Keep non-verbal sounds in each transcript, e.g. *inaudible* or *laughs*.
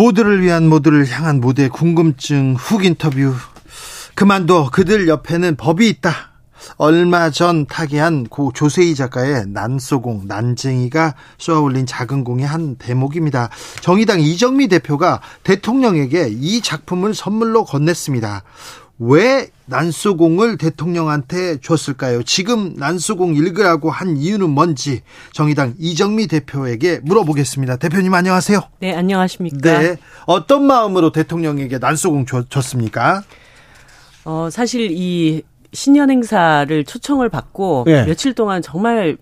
모두를 위한 모두를 향한 모두의 궁금증 훅 인터뷰 그만둬 그들 옆에는 법이 있다. 얼마 전 타계한 고 조세희 작가의 난소공, 난쟁이가 쏘아올린 작은 공의 한 대목입니다. 정의당 이정미 대표가 대통령에게 이 작품을 선물로 건넸습니다. 왜 난소공을 대통령한테 줬을까요? 지금 난소공 읽으라고 한 이유는 뭔지 정의당 이정미 대표에게 물어보겠습니다. 대표님 안녕하세요. 네, 안녕하십니까? 네. 어떤 마음으로 대통령에게 난소공 줬습니까? 어, 사실 이 신년 행사를 초청을 받고 네. 며칠 동안 정말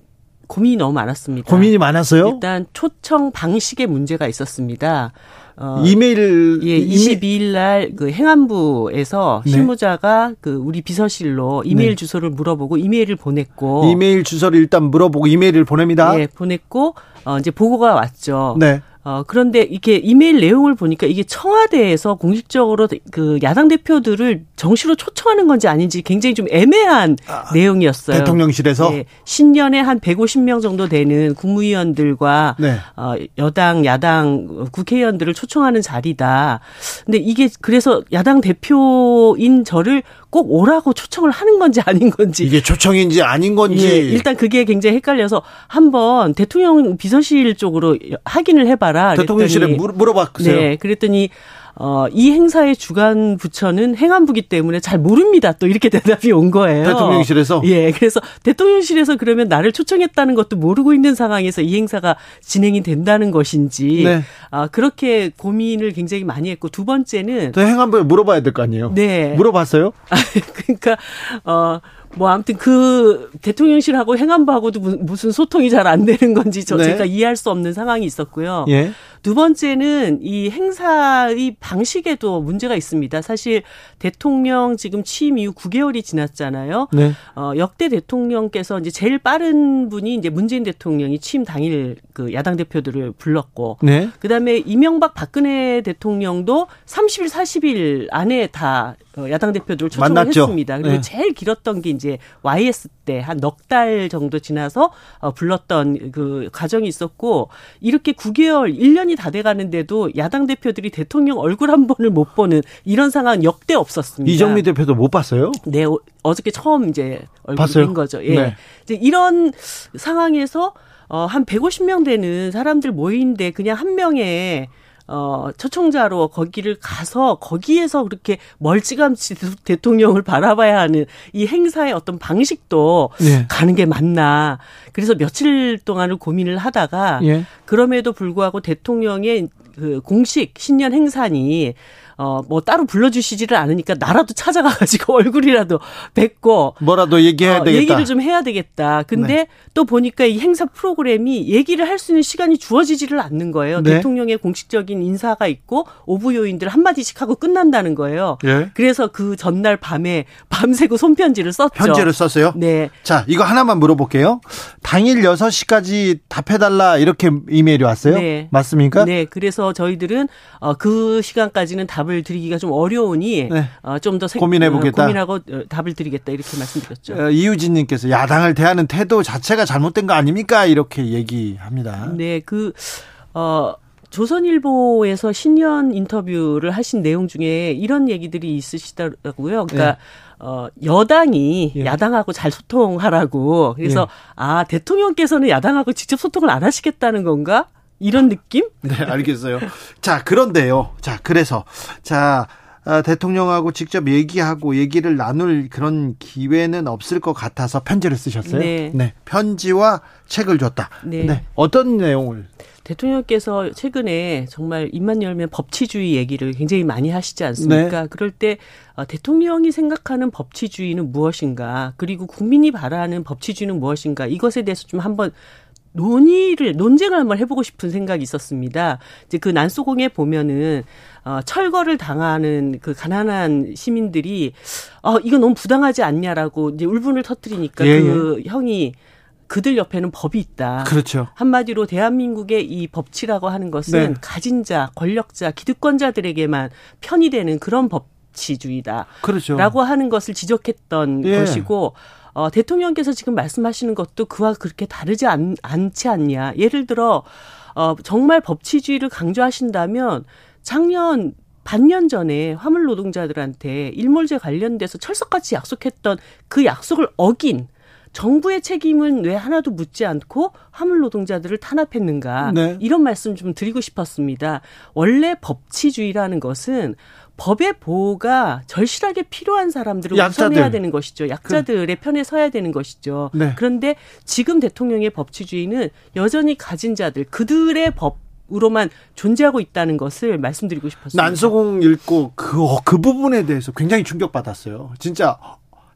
고민이 너무 많았습니다. 고민이 많았어요? 일단 초청 방식에 문제가 있었습니다. 어, 이메일 예, 22일 날 그 행안부에서 네. 실무자가 그 우리 비서실로 이메일 네. 주소를 물어보고 이메일을 보냈고 이메일 주소를 일단 물어보고 이메일을 보냅니다. 예, 보냈고 어 이제 보고가 왔죠. 네. 어, 그런데 이게 이메일 내용을 보니까 이게 청와대에서 공식적으로 그 야당 대표들을 정시로 초청하는 건지 아닌지 굉장히 좀 애매한 아, 내용이었어요. 대통령실에서 네, 신년에 한 150명 정도 되는 국무위원들과 네. 어, 여당, 야당 국회의원들을 초청하는 자리다. 근데 이게 그래서 야당 대표인 저를 꼭 오라고 초청을 하는 건지 아닌 건지 이게 초청인지 아닌 건지 예, 일단 그게 굉장히 헷갈려서 한번 대통령 비서실 쪽으로 확인을 해봐라. 대통령실에 물어봤어요. 네, 그랬더니 어, 이 행사의 주간 부처는 행안부기 때문에 잘 모릅니다. 또 이렇게 *laughs* 대답이 온 거예요. 대통령실에서? 예. 그래서 대통령실에서 그러면 나를 초청했다는 것도 모르고 있는 상황에서 이 행사가 진행이 된다는 것인지. 네. 아, 그렇게 고민을 굉장히 많이 했고 두 번째는. 또 행안부에 물어봐야 될 거 아니에요? 네. 물어봤어요? *laughs* 그러니까, 어, 뭐 아무튼 그 대통령실하고 행안부하고도 무슨 소통이 잘 안 되는 건지 저 네. 제가 이해할 수 없는 상황이 있었고요. 예. 두 번째는 이 행사의 방식에도 문제가 있습니다. 사실 대통령 지금 취임 이후 9개월이 지났잖아요. 네. 어, 역대 대통령께서 이제 제일 빠른 분이 이제 문재인 대통령이 취임 당일 그 야당 대표들을 불렀고, 네. 그다음에 이명박 박근혜 대통령도 30일, 40일 안에 다 어, 야당 대표들을 초청을 만났죠. 했습니다. 그리고 네. 제일 길었던 게 이제 YS 때 한 넉 달 정도 지나서 어, 불렀던 그 과정이 있었고 이렇게 9개월, 1년이 다 돼가는데도 야당 대표들이 대통령 얼굴 한 번을 못 보는 이런 상황 역대 없었습니다. 이정미 대표도 못 봤어요? 네, 어저께 처음 이제 얼굴 본 거죠. 예. 네. 이제 이런 상황에서 어, 한 150명 되는 사람들 모이는데 그냥 한 명의 어, 초청자로 거기를 가서 거기에서 그렇게 멀찌감치 대통령을 바라봐야 하는 이 행사의 어떤 방식도 예. 가는 게 맞나. 그래서 며칠 동안을 고민을 하다가 예. 그럼에도 불구하고 대통령의 그 공식 신년 행사니 어, 뭐 따로 불러주시지를 않으니까 나라도 찾아가가지고 *laughs* 얼굴이라도 뵙고. 뭐라도 얘기해야 어, 되겠다. 얘기를 좀 해야 되겠다. 근데 네. 또 보니까 이 행사 프로그램이 얘기를 할 수 있는 시간이 주어지지를 않는 거예요. 네. 대통령의 공식적인 인사가 있고 오부 요인들 한마디씩 하고 끝난다는 거예요. 네. 그래서 그 전날 밤에 *laughs* 밤새고 손편지를 썼죠. 편지를 썼어요? 네. 자, 이거 하나만 물어볼게요. 당일 6시까지 답해달라 이렇게 이메일이 왔어요? 네. 맞습니까? 네. 그래서 저희들은 어, 그 시간까지는 답 답을 드리기가 좀 어려우니 네. 어, 좀더 고민해 보겠다. 어, 고민하고 어, 답을 드리겠다 이렇게 말씀드렸죠. 어, 이유진님께서 야당을 대하는 태도 자체가 잘못된 거 아닙니까? 이렇게 얘기합니다. 네, 그 어. 조선일보에서 신년 인터뷰를 하신 내용 중에 이런 얘기들이 있으시더라고요. 그러니까 네. 어, 여당이 예. 야당하고 잘 소통하라고. 그래서 예. 아, 대통령께서는 야당하고 직접 소통을 안 하시겠다는 건가? 이런 느낌? *laughs* 네, 알겠어요. 자, 그런데요. 자, 그래서 자, 아, 대통령하고 직접 얘기하고 얘기를 나눌 그런 기회는 없을 것 같아서 편지를 쓰셨어요. 네. 네 편지와 책을 줬다. 네. 네. 어떤 내용을? 대통령께서 최근에 정말 입만 열면 법치주의 얘기를 굉장히 많이 하시지 않습니까? 네. 그럴 때 어, 대통령이 생각하는 법치주의는 무엇인가? 그리고 국민이 바라는 법치주의는 무엇인가? 이것에 대해서 좀 한번 논의를 논쟁을 한번 해보고 싶은 생각이 있었습니다. 이제 그 난소공에 보면은 어, 철거를 당하는 그 가난한 시민들이 어 이거 너무 부당하지 않냐라고 이제 울분을 터뜨리니까 예, 그 형이 그들 옆에는 법이 있다. 그렇죠. 한마디로 대한민국의 이 법치라고 하는 것은 네. 가진 자, 권력자, 기득권자들에게만 편이 되는 그런 법치주의다. 그렇죠. 라고 하는 것을 지적했던 예. 것이고 어, 대통령께서 지금 말씀하시는 것도 그와 그렇게 다르지 않, 않지 않냐. 예를 들어 어, 정말 법치주의를 강조하신다면 작년 반년 전에 화물 노동자들한테 일몰제 관련돼서 철석같이 약속했던 그 약속을 어긴 정부의 책임은 왜 하나도 묻지 않고 화물 노동자들을 탄압했는가 네. 이런 말씀 좀 드리고 싶었습니다. 원래 법치주의라는 것은 법의 보호가 절실하게 필요한 사람들을 약자들. 우선해야 되는 것이죠. 약자들의 편에 서야 되는 것이죠. 네. 그런데 지금 대통령의 법치주의는 여전히 가진 자들 그들의 법 으로만 존재하고 있다는 것을 말씀드리고 싶었습니다. 난소공 읽고 그, 어, 그 부분에 대해서 굉장히 충격받았어요. 진짜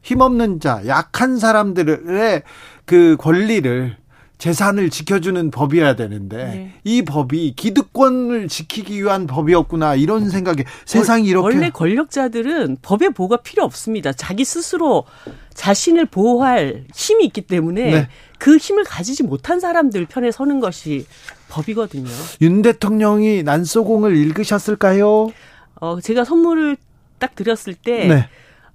힘없는 자, 약한 사람들의 그 권리를 재산을 지켜주는 법이어야 되는데 네. 이 법이 기득권을 지키기 위한 법이었구나 이런 생각에 세상이 이렇게 원래 권력자들은 법의 보호가 필요 없습니다. 자기 스스로 자신을 보호할 힘이 있기 때문에 네. 그 힘을 가지지 못한 사람들 편에 서는 것이 법이거든요. 윤 대통령이 난소공을 읽으셨을까요? 어, 제가 선물을 딱 드렸을 때 네.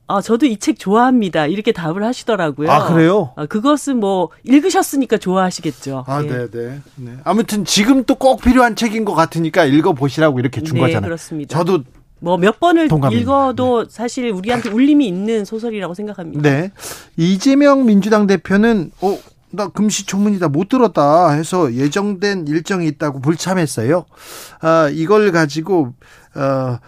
아, 저도 이 책 좋아합니다. 이렇게 답을 하시더라고요. 아, 그래요? 어, 그것은 뭐 읽으셨으니까 좋아하시겠죠. 아, 예. 네, 네, 네. 아무튼 지금 또 꼭 필요한 책인 것 같으니까 읽어보시라고 이렇게 준 네, 거잖아요. 그렇습니다. 저도 뭐몇 번을 동감입니다. 읽어도 사실 우리한테 울림이 있는 소설이라고 생각합니다. 네. 이재명 민주당 대표는 어, 나 금시초문이다 못 들었다 해서 예정된 일정이 있다고 불참했어요. 아, 이걸 가지고 어,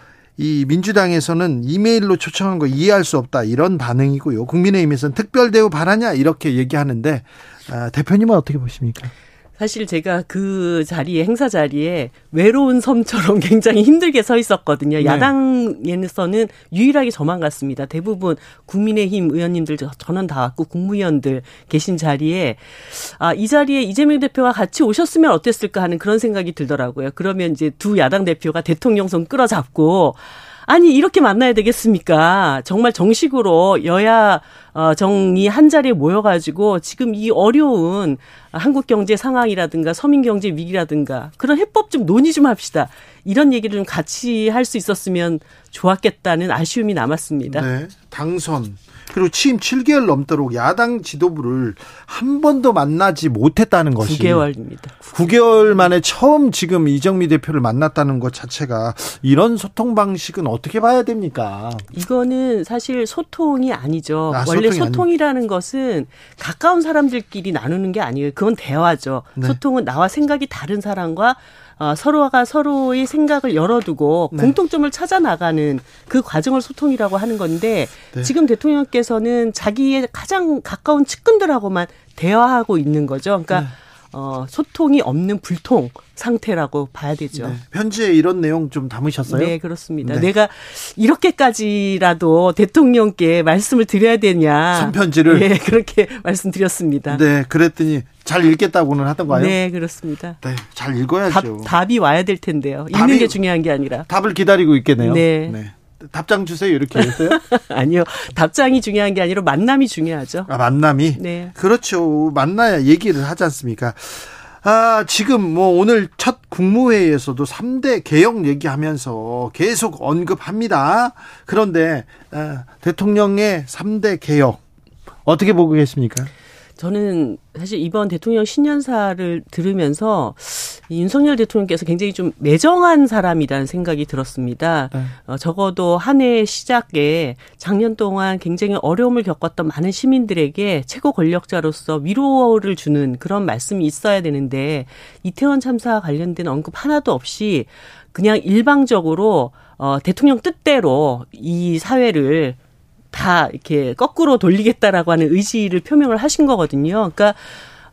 이 민주당에서는 이메일로 초청한 거 이해할 수 없다 이런 반응이고요. 국민의힘에서는 특별 대우 바라냐 이렇게 얘기하는데 아, 대표님은 어떻게 보십니까? 사실 제가 그 자리에 행사 자리에 외로운 섬처럼 *laughs* 굉장히 힘들게 서 있었거든요. 네. 야당에서는 유일하게 저만 갔습니다. 대부분 국민의힘 의원님들 저- 저는 다 왔고 국무위원들 계신 자리에 아, 이 자리에 이재명 대표가 같이 오셨으면 어땠을까 하는 그런 생각이 들더라고요. 그러면 이제 두 야당 대표가 대통령 손 끌어잡고 아니 이렇게 만나야 되겠습니까? 정말 정식으로 여야 어, 정이 한 자리에 모여가지고 지금 이 어려운 한국 경제 상황이라든가 서민 경제 위기라든가 그런 해법 좀 논의 좀 합시다. 이런 얘기를 좀 같이 할 수 있었으면 좋았겠다는 아쉬움이 남았습니다. 네. 당선 그리고 취임 7개월 넘도록 야당 지도부를 한 번도 만나지 못했다는 것이 9개월입니다. 9개월 만에 처음 지금 이정미 대표를 만났다는 것 자체가 이런 소통 방식은 어떻게 봐야 됩니까? 이거는 사실 소통이 아니죠. 아, 원래 소통이 소통이라는 것은 가까운 사람들끼리 나누는 게 아니에요. 그건 대화죠. 네. 소통은 나와 생각이 다른 사람과 어, 서로가 서로의 생각을 열어두고 네. 공통점을 찾아 나가는 그 과정을 소통이라고 하는 건데 네. 지금 대통령께서는 자기의 가장 가까운 측근들하고만 대화하고 있는 거죠. 그러니까 네. 어, 소통이 없는 불통 상태라고 봐야 되죠. 네. 편지에 이런 내용 좀 담으셨어요? 네, 그렇습니다. 네. 내가 이렇게까지라도 대통령께 말씀을 드려야 되냐. 손편지를? 네, *laughs* 그렇게 말씀드렸습니다. 네, 그랬더니 잘 읽겠다고는 하던가요? 네, 그렇습니다. 네, 잘 답, 읽어야죠. 답 이 와야 될 텐데요. 읽는 답이- 게 중요한 게 아니라. 답을 기다리고 있겠네요. 네. 답장 주세요. 이렇게 했어요? *laughs* 아니요. 답장이 중요한 게 아니라 만남이 중요하죠. 아, 만남이? 네. 그렇죠. 만나야 얘기를 하지 않습니까? 아, 지금 뭐 오늘 첫 국무회의에서도 3대 개혁 얘기하면서 계속 언급합니다. 그런데, 아, 대통령의 3대 개혁, 어떻게 보고 계십니까? 저는 사실 이번 대통령 신년사를 들으면서 이 윤석열 대통령께서 굉장히 좀 매정한 사람이라는 생각이 들었습니다. 네. 어, 적어도 한해 시작에 작년 동안 굉장히 어려움을 겪었던 많은 시민들에게 최고 권력자로서 위로를 주는 그런 말씀이 있어야 되는데 이태원 참사와 관련된 언급 하나도 없이 그냥 일방적으로 어, 대통령 뜻대로 이 사회를 다 이렇게 거꾸로 돌리겠다라고 하는 의지를 표명을 하신 거거든요. 그러니까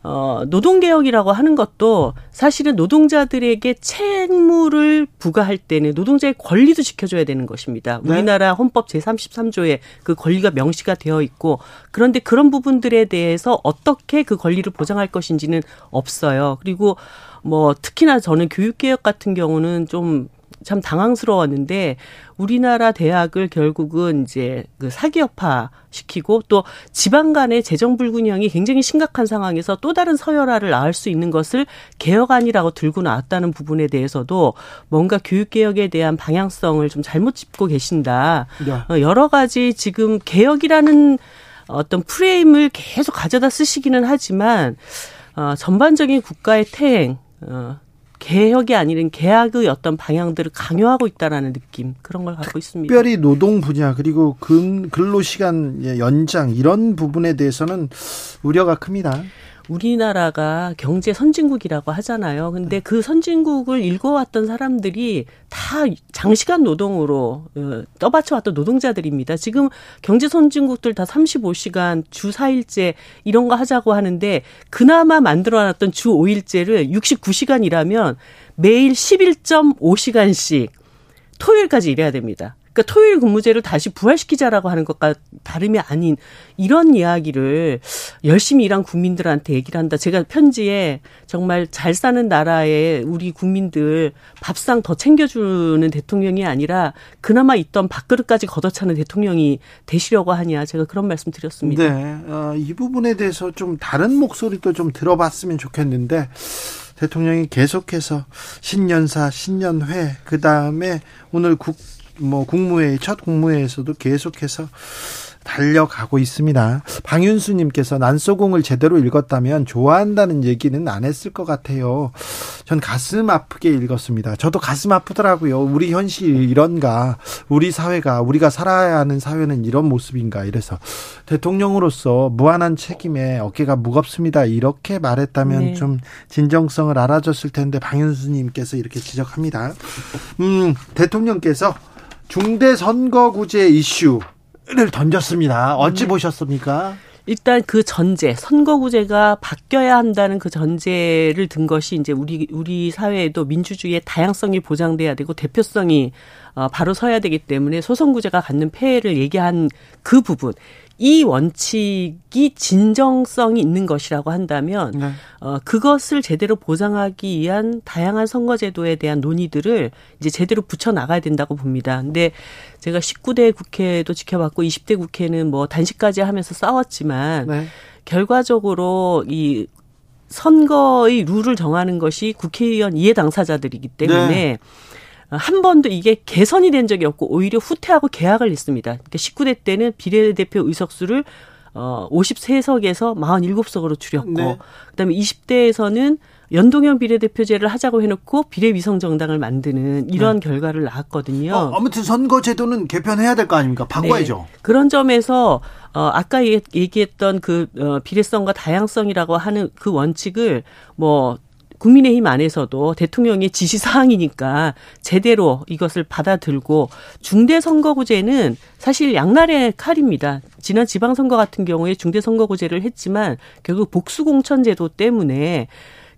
어, 노동개혁이라고 하는 것도 사실은 노동자들에게 채무를 부과할 때는 노동자의 권리도 지켜줘야 되는 것입니다. 네. 우리나라 헌법 제33조에 그 권리가 명시가 되어 있고 그런데 그런 부분들에 대해서 어떻게 그 권리를 보장할 것인지는 없어요. 그리고 뭐 특히나 저는 교육개혁 같은 경우는 좀 참 당황스러웠는데 우리나라 대학을 결국은 이제 그 사기업화 시키고 또 지방 간의 재정 불균형이 굉장히 심각한 상황에서 또 다른 서열화를 낳을 수 있는 것을 개혁안이라고 들고 나왔다는 부분에 대해서도 뭔가 교육 개혁에 대한 방향성을 좀 잘못 짚고 계신다. 네. 여러 가지 지금 개혁이라는 어떤 프레임을 계속 가져다 쓰시기는 하지만 어, 전반적인 국가의 태행 어, 개혁이 아니른 계약의 어떤 방향들을 강요하고 있다라는 느낌 그런 걸 갖고 있습니다. 특별히 노동 분야 그리고 근로 시간 연장 이런 부분에 대해서는 우려가 큽니다. 우리나라가 경제 선진국이라고 하잖아요. 근데 네. 그 선진국을 읽어왔던 사람들이 다 장시간 노동으로 어, 떠받쳐왔던 노동자들입니다. 지금 경제 선진국들 다 35시간 주 4일제 이런 거 하자고 하는데 그나마 만들어놨던 주 5일제를 69시간이라면 매일 11.5시간씩 토요일까지 일해야 됩니다. 그러니까 토요일 근무제를 다시 부활시키자라고 하는 것과 다름이 아닌 이런 이야기를 열심히 일한 국민들한테 얘기를 한다. 제가 편지에 정말 잘 사는 나라에 우리 국민들 밥상 더 챙겨주는 대통령이 아니라 그나마 있던 밥그릇까지 걷어차는 대통령이 되시려고 하냐. 제가 그런 말씀 드렸습니다. 네. 어, 이 부분에 대해서 좀 다른 목소리도 좀 들어봤으면 좋겠는데 대통령이 계속해서 신년사, 신년회, 그 다음에 오늘 국, 뭐 국무회의 첫 국무회에서도 계속해서 달려가고 있습니다. 방윤수님께서 난소공을 제대로 읽었다면 좋아한다는 얘기는 안 했을 것 같아요. 전 가슴 아프게 읽었습니다. 저도 가슴 아프더라고요. 우리 현실이 이런가, 우리 사회가 우리가 살아야 하는 사회는 이런 모습인가 이래서 대통령으로서 무한한 책임에 어깨가 무겁습니다. 이렇게 말했다면 네. 좀 진정성을 알아줬을 텐데 방윤수님께서 이렇게 지적합니다. 음, 대통령께서 중대 선거구제 이슈를 던졌습니다. 어찌 네. 보셨습니까? 일단 그 전제 선거구제가 바뀌어야 한다는 그 전제를 든 것이 이제 우리 우리 사회에도 민주주의의 다양성이 보장돼야 되고 대표성이 어, 바로 서야 되기 때문에 소선구제가 갖는 폐해를 얘기한 그 부분 이 원칙이 진정성이 있는 것이라고 한다면 네. 어 그것을 제대로 보장하기 위한 다양한 선거제도에 대한 논의들을 이제 제대로 붙여 나가야 된다고 봅니다. 근데 제가 19대 국회도 지켜봤고 20대 국회는 뭐 단식까지 하면서 싸웠지만 네. 결과적으로 이 선거의 룰을 정하는 것이 국회의원 이해 당사자들이기 때문에 네. 한 번도 이게 개선이 된 적이 없고 오히려 후퇴하고 개학을 했습니다. 그러니까 19대 때는 비례대표 의석수를 어 53석에서 47석으로 줄였고 네. 그다음에 20대에서는 연동형 비례대표제를 하자고 해놓고 비례위성 정당을 만드는 이런 네. 결과를 낳았거든요. 어, 아무튼 선거제도는 개편해야 될 거 아닙니까? 바꿔야죠. 네. 그런 점에서 어 아까 얘기했던 그 어, 비례성과 다양성이라고 하는 그 원칙을 뭐 국민의힘 안에서도 대통령의 지시 사항이니까 제대로 이것을 받아들고 중대선거구제는 사실 양날의 칼입니다. 지난 지방선거 같은 경우에 중대선거구제를 했지만 결국 복수공천제도 때문에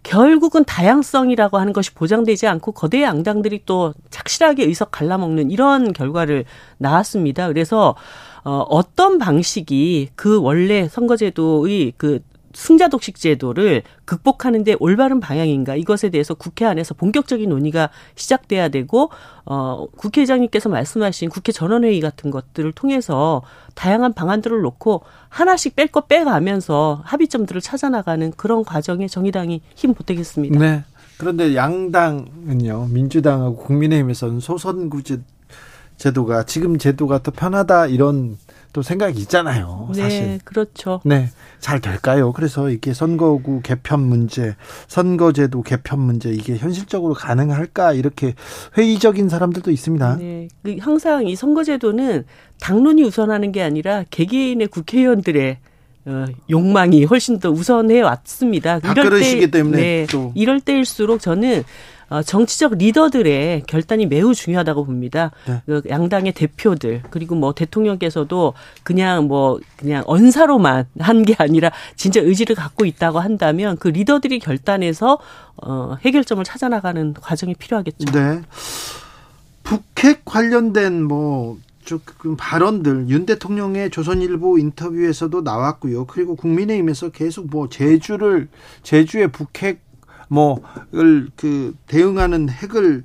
결국은 다양성이라고 하는 것이 보장되지 않고 거대 양당들이 또 착실하게 의석 갈라먹는 이런 결과를 낳았습니다. 그래서 어, 어떤 방식이 그 원래 선거제도의 그 승자 독식 제도를 극복하는 데 올바른 방향인가 이것에 대해서 국회 안에서 본격적인 논의가 시작돼야 되고 어 국회의장님께서 말씀하신 국회 전원회의 같은 것들을 통해서 다양한 방안들을 놓고 하나씩 뺄 거 빼가면서 합의점들을 찾아 나가는 그런 과정에 정의당이 힘 보태겠습니다. 네. 그런데 양당은요 민주당하고 국민의힘에서는 소선구제 제도가 지금 제도가 더 편하다 이런 또 생각이 있잖아요. 네, 사실. 네, 그렇죠. 네, 잘 될까요? 그래서 이게 선거구 개편 문제, 선거제도 개편 문제 이게 현실적으로 가능할까 이렇게 회의적인 사람들도 있습니다. 네, 그 항상 이 선거제도는 당론이 우선하는 게 아니라 개개인의 국회의원들의 어, 욕망이 훨씬 더 우선해 왔습니다. 이럴 때, 때문에 네, 또. 이럴 때일수록 저는 어, 정치적 리더들의 결단이 매우 중요하다고 봅니다. 네. 그 양당의 대표들 그리고 뭐 대통령께서도 그냥 뭐 그냥 언사로만 *laughs* 한 게 아니라 진짜 의지를 갖고 있다고 한다면 그 리더들이 결단해서 어, 해결점을 찾아나가는 과정이 필요하겠죠. 네. 북핵 관련된 뭐 조금 발언들 윤 대통령의 조선일보 인터뷰에서도 나왔고요. 그리고 국민의힘에서 계속 뭐 제주를 제주의 북핵 뭐을 그 대응하는 핵을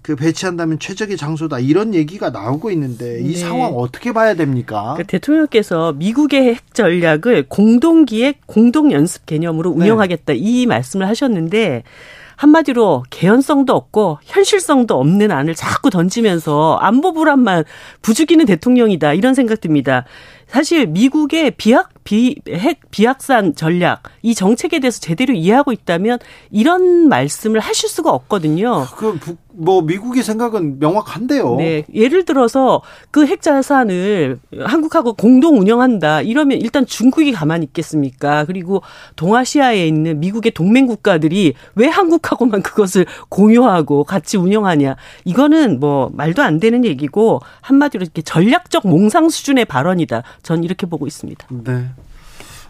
그 배치한다면 최적의 장소다 이런 얘기가 나오고 있는데 이 네. 상황 어떻게 봐야 됩니까? 그 대통령께서 미국의 핵 전략을 공동 기획 공동 연습 개념으로 네. 운영하겠다 이 말씀을 하셨는데 한마디로 개연성도 없고 현실성도 없는 안을 자꾸 던지면서 안보 불안만 부추기는 대통령이다 이런 생각 듭니다. 사실 미국의 비핵 비, 핵 비확산 전략 이 정책에 대해서 제대로 이해하고 있다면 이런 말씀을 하실 수가 없거든요. 그뭐 미국의 생각은 명확한데요. 네. 예를 들어서 그 핵 자산을 한국하고 공동 운영한다. 이러면 일단 중국이 가만히 있겠습니까? 그리고 동아시아에 있는 미국의 동맹 국가들이 왜 한국하고만 *laughs* 그것을 공유하고 같이 운영하냐. 이거는 뭐 말도 안 되는 얘기고 한마디로 이렇게 전략적 몽상 수준의 발언이다. 전 이렇게 보고 있습니다. 네.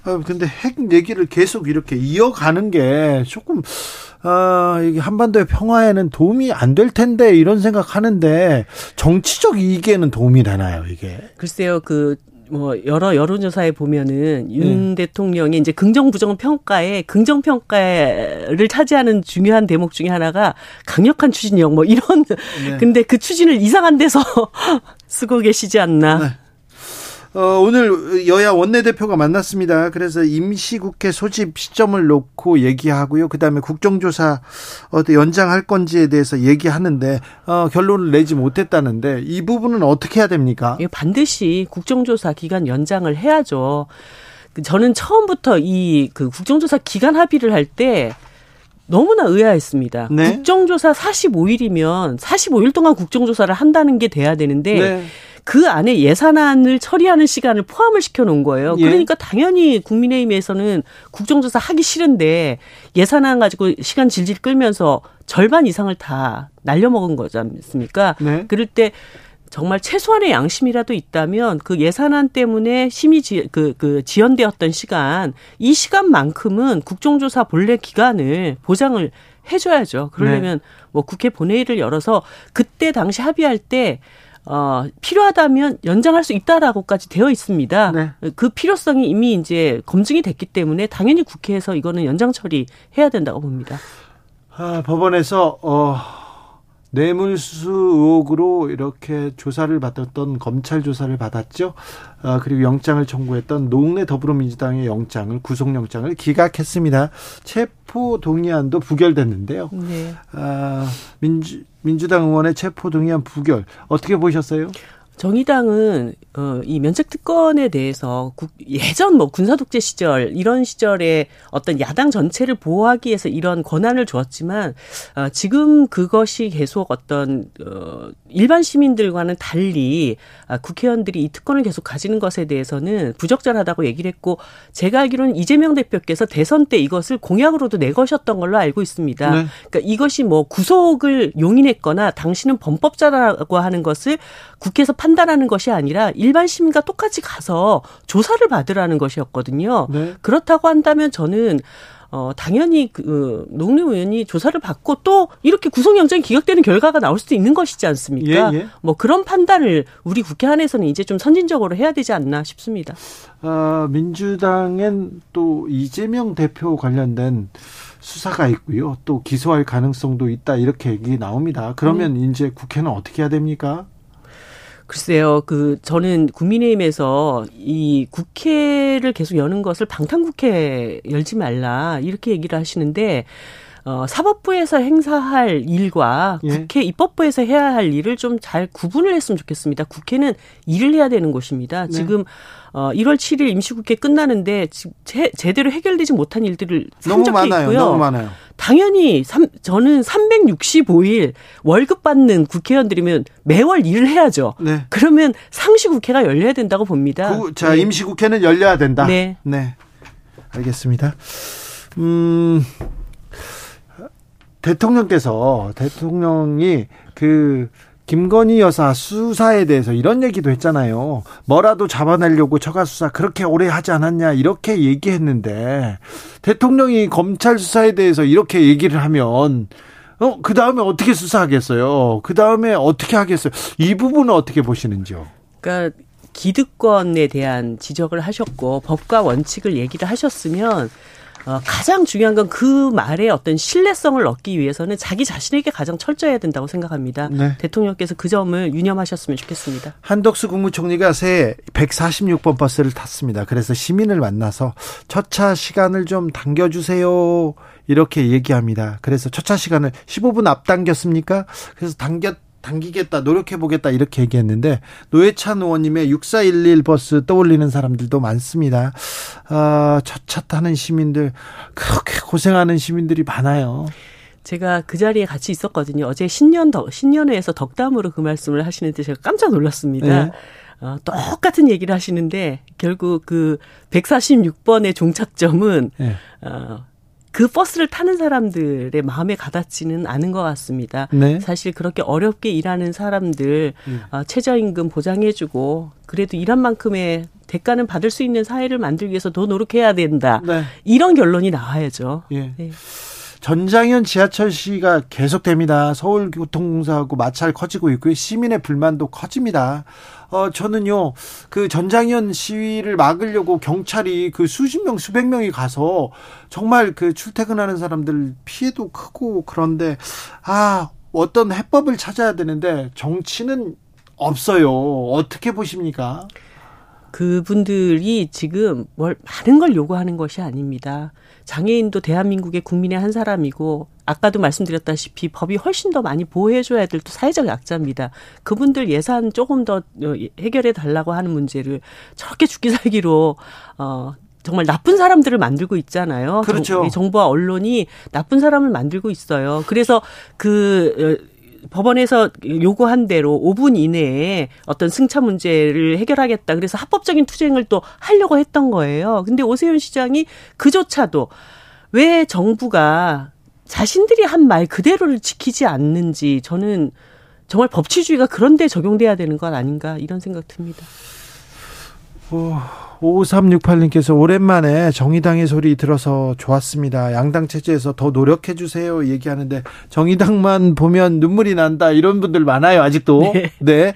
아, 근데 핵 얘기를 계속 이렇게 이어가는 게 조금, 아, 이게 한반도의 평화에는 도움이 안 될 텐데, 이런 생각 하는데, 정치적 이익에는 도움이 되나요, 이게? 글쎄요, 그, 뭐, 여러 여론조사에 보면은 윤 네. 대통령의 이제 긍정, 부정 평가에 긍정 평가를 차지하는 중요한 대목 중에 하나가 강력한 추진력 뭐 이런. 네. 근데 그 추진을 이상한 데서 *laughs* 쓰고 계시지 않나. 네. 어, 오늘 여야 원내대표가 만났습니다. 그래서 임시국회 소집 시점을 놓고 얘기하고요. 그 다음에 국정조사 어떻게 연장할 건지에 대해서 얘기하는데, 어, 결론을 내지 못했다는데, 이 부분은 어떻게 해야 됩니까? 이거 반드시 국정조사 기간 연장을 해야죠. 그 저는 처음부터 이 그 국정조사 기간 합의를 할때 너무나 의아했습니다. 네. 국정조사 45일이면 45일 동안 국정조사를 한다는 게 돼야 되는데 네. 그 안에 예산안을 처리하는 시간을 포함을 시켜 놓은 거예요. 예. 그러니까 당연히 국민의힘에서는 국정조사 하기 싫은데 예산안 가지고 시간 질질 끌면서 절반 이상을 다 날려먹은 거지 않습니까? 네. 그럴 때 정말 최소한의 양심이라도 있다면 그 예산안 때문에 심의 지, 그, 그 지연되었던 시간, 이 시간만큼은 국정조사 본래 기간을 보장을 해줘야죠. 그러려면 뭐 국회 본회의를 열어서 그때 당시 합의할 때 어, 필요하다면 연장할 수 있다라고까지 되어 있습니다. 네. 그 필요성이 이미 이제 검증이 됐기 때문에 당연히 국회에서 이거는 연장 처리해야 된다고 봅니다. 아, 법원에서 어, 뇌물수수 의혹으로 이렇게 조사를 받았던 검찰 조사를 받았죠. 아, 그리고 영장을 청구했던 노웅래 더불어민주당의 영장을 구속영장을 기각했습니다. 체포 동의안도 부결됐는데요. 네. 아, 민주 민주당 의원의 체포 동의안 부결 어떻게 보셨어요? 정의당은 어, 이 면책 특권에 대해서 국, 예전 뭐 군사 독재 시절 이런 시절에 어떤 야당 전체를 보호하기 위해서 이런 권한을 주었지만 어, 지금 그것이 계속 어떤 어, 일반 시민들과는 달리 아, 국회의원들이 이 특권을 계속 가지는 것에 대해서는 부적절하다고 얘기를 했고 제가 알기로는 이재명 대표께서 대선 때 이것을 공약으로도 내거셨던 걸로 알고 있습니다. 네. 그러니까 이것이 뭐 구속을 용인했거나 당신은 범법자라고 하는 것을 국회에서 판단하는 것이 아니라 일반 시민과 똑같이 가서 조사를 받으라는 것이었거든요. 네. 그렇다고 한다면 저는 어 당연히 그 농림 의원이 조사를 받고 또 이렇게 구속영장이 기각되는 결과가 나올 수도 있는 것이지 않습니까? 예, 예. 뭐 그런 판단을 우리 국회 안에서는 이제 좀 선진적으로 해야 되지 않나 싶습니다. 아, 민주당엔 또 이재명 대표 관련된 수사가 있고요. 또 기소할 가능성도 있다 이렇게 얘기 나옵니다. 그러면 이제 국회는 어떻게 해야 됩니까? 글쎄요, 그, 저는 국민의힘에서 이 국회를 계속 여는 것을 방탄국회 열지 말라, 이렇게 얘기를 하시는데, 어, 사법부에서 행사할 일과 예. 국회 입법부에서 해야 할 일을 좀 잘 구분을 했으면 좋겠습니다. 국회는 일을 해야 되는 곳입니다. 네. 지금, 어, 1월 7일 임시국회 끝나는데, 지- 제, 제대로 해결되지 못한 일들을 너무 산적해. 있고요. 너무 많아요. 당연히 삼, 저는 365일 월급 받는 국회의원들이면 매월 일을 해야죠. 네. 그러면 상시 국회가 열려야 된다고 봅니다. 구- 자, 네. 임시 국회는 열려야 된다. 네. 네. 알겠습니다. 음, 대통령께서 대통령이 그 김건희 여사 수사에 대해서 이런 얘기도 했잖아요. 뭐라도 잡아내려고 처가 수사 그렇게 오래 하지 않았냐 이렇게 얘기했는데 대통령이 검찰 수사에 대해서 이렇게 얘기를 하면 어, 그 다음에 어떻게 수사하겠어요? 그 다음에 어떻게 하겠어요? 이 부분은 어떻게 보시는지요? 그러니까 기득권에 대한 지적을 하셨고 법과 원칙을 얘기를 하셨으면 어, 가장 중요한 건 그 말의 어떤 신뢰성을 얻기 위해서는 자기 자신에게 가장 철저해야 된다고 생각합니다. 네. 대통령께서 그 점을 유념하셨으면 좋겠습니다. 한덕수 국무총리가 새 146번 버스를 탔습니다. 그래서 시민을 만나서 첫차 시간을 좀 당겨주세요. 이렇게 얘기합니다. 그래서 첫차 시간을 15분 앞당겼습니까? 그래서 당겼 당기겠다, 노력해보겠다, 이렇게 얘기했는데, 노회찬 의원님의 6411 버스 떠올리는 사람들도 많습니다. 아, 첫차 타는 시민들, 그렇게 고생하는 시민들이 많아요. 제가 그 자리에 같이 있었거든요. 어제 신년 덕, 신년회에서 덕담으로 그 말씀을 하시는데 제가 깜짝 놀랐습니다. 네. 어, 똑같은 얘기를 하시는데, 결국 그 146번의 종착점은, 네. 어, 그 버스를 타는 사람들의 마음에 가닿지는 않은 것 같습니다. 네. 사실 그렇게 어렵게 일하는 사람들 음. 어, 최저임금 보장해주고 그래도 일한 만큼의 대가는 받을 수 있는 사회를 만들기 위해서 더 노력해야 된다. 네. 이런 결론이 나와야죠. 예. 네. 전장현 지하철시가 계속됩니다. 서울교통공사하고 마찰 커지고 있고요. 시민의 불만도 커집니다. 어, 저는요, 그 전장현 시위를 막으려고 경찰이 그 수십 명, 수백 명이 가서 정말 그 출퇴근하는 사람들 피해도 크고 그런데, 아, 어떤 해법을 찾아야 되는데 정치는 없어요. 어떻게 보십니까? 그분들이 지금 뭘 많은 걸 요구하는 것이 아닙니다. 장애인도 대한민국의 국민의 한 사람이고 아까도 말씀드렸다시피 법이 훨씬 더 많이 보호해줘야 될 또 사회적 약자입니다. 그분들 예산 조금 더 어, 해결해 달라고 하는 문제를 저렇게 죽기 살기로 어 정말 나쁜 사람들을 만들고 있잖아요. 그렇죠. 정부와 언론이 나쁜 사람을 만들고 있어요. 그래서 그 어, 법원에서 요구한 대로 5분 이내에 어떤 승차 문제를 해결하겠다. 그래서 합법적인 투쟁을 또 하려고 했던 거예요. 근데 오세훈 시장이 그조차도 왜 정부가 자신들이 한 말 그대로를 지키지 않는지 저는 정말 법치주의가 그런데 적용돼야 되는 것 아닌가 이런 생각 듭니다. 어, 5368님께서 오랜만에 정의당의 소리 들어서 좋았습니다. 양당 체제에서 더 노력해 주세요. 얘기하는데 정의당만 보면 눈물이 난다. 이런 분들 많아요. 아직도. 네. 네.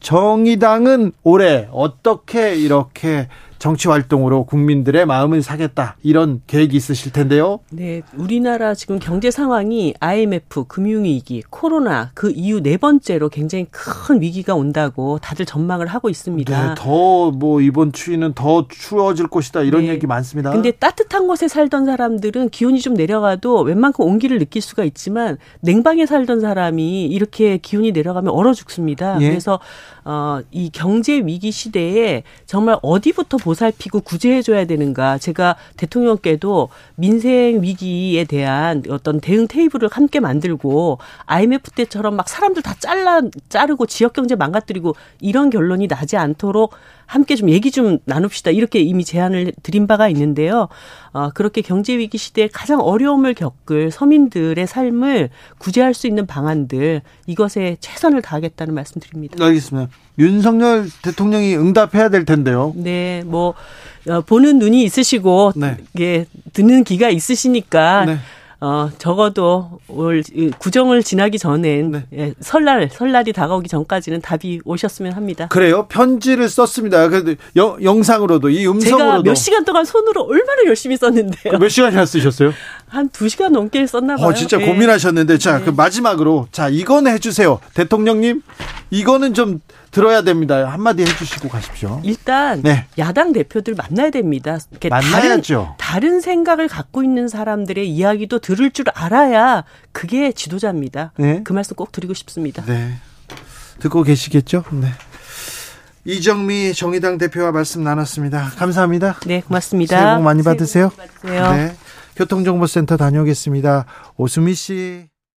정의당은 올해 어떻게 이렇게 정치 활동으로 국민들의 마음을 사겠다 이런 계획이 있으실 텐데요. 네, 우리나라 지금 경제 상황이 IMF 금융위기, 코로나 그 이후 네 번째로 굉장히 큰 위기가 온다고 다들 전망을 하고 있습니다. 네, 더뭐 이번 추위는 더 추워질 것이다 이런 네. 얘기 많습니다. 근데 따뜻한 곳에 살던 사람들은 기온이 좀 내려가도 웬만큼 온기를 느낄 수가 있지만 냉방에 살던 사람이 이렇게 기온이 내려가면 얼어 죽습니다. 예. 그래서 어, 이 경제 위기 시대에 정말 어디부터 보살피고 구제해줘야 되는가. 제가 대통령께도 민생 위기에 대한 어떤 대응 테이블을 함께 만들고 IMF 때처럼 막 사람들 다 잘라, 자르고 지역 경제 망가뜨리고 이런 결론이 나지 않도록 함께 좀 얘기 좀 나눕시다. 이렇게 이미 제안을 드린 바가 있는데요. 어, 그렇게 경제 위기 시대에 가장 어려움을 겪을 서민들의 삶을 구제할 수 있는 방안들 이것에 최선을 다하겠다는 말씀드립니다. 알겠습니다. 윤석열 대통령이 응답해야 될 텐데요. 네, 뭐 어, 보는 눈이 있으시고 네. 예, 듣는 귀가 있으시니까 네. 어, 적어도 올 구정을 지나기 전엔 네. 예, 설날 설날이 다가오기 전까지는 답이 오셨으면 합니다. 그래요? 편지를 썼습니다. 그 영상으로도 이 음성으로도 제가 몇 시간 동안 손으로 얼마나 열심히 썼는데요. 몇 시간이나 쓰셨어요? 한두 시간 넘게 썼나 봐요. 어, 진짜 네. 고민하셨는데 자, 네. 그 마지막으로 자, 이거는 해 주세요. 대통령님. 이거는 좀 들어야 됩니다. 한마디 해주시고 가십시오. 일단 네. 야당 대표들 만나야 됩니다. 만나야죠. 다른, 다른, 생각을 갖고 있는 사람들의 이야기도 들을 줄 알아야 그게 지도자입니다. 네. 그 말씀 꼭 드리고 싶습니다. 네. 듣고 계시겠죠? 네. 이정미 정의당 대표와 말씀 나눴습니다. 감사합니다. 네, 고맙습니다. 새해 복 많이 받으세요. 새해 복 많이 받으세요. 네. 교통정보센터 다녀오겠습니다. 오수미 씨.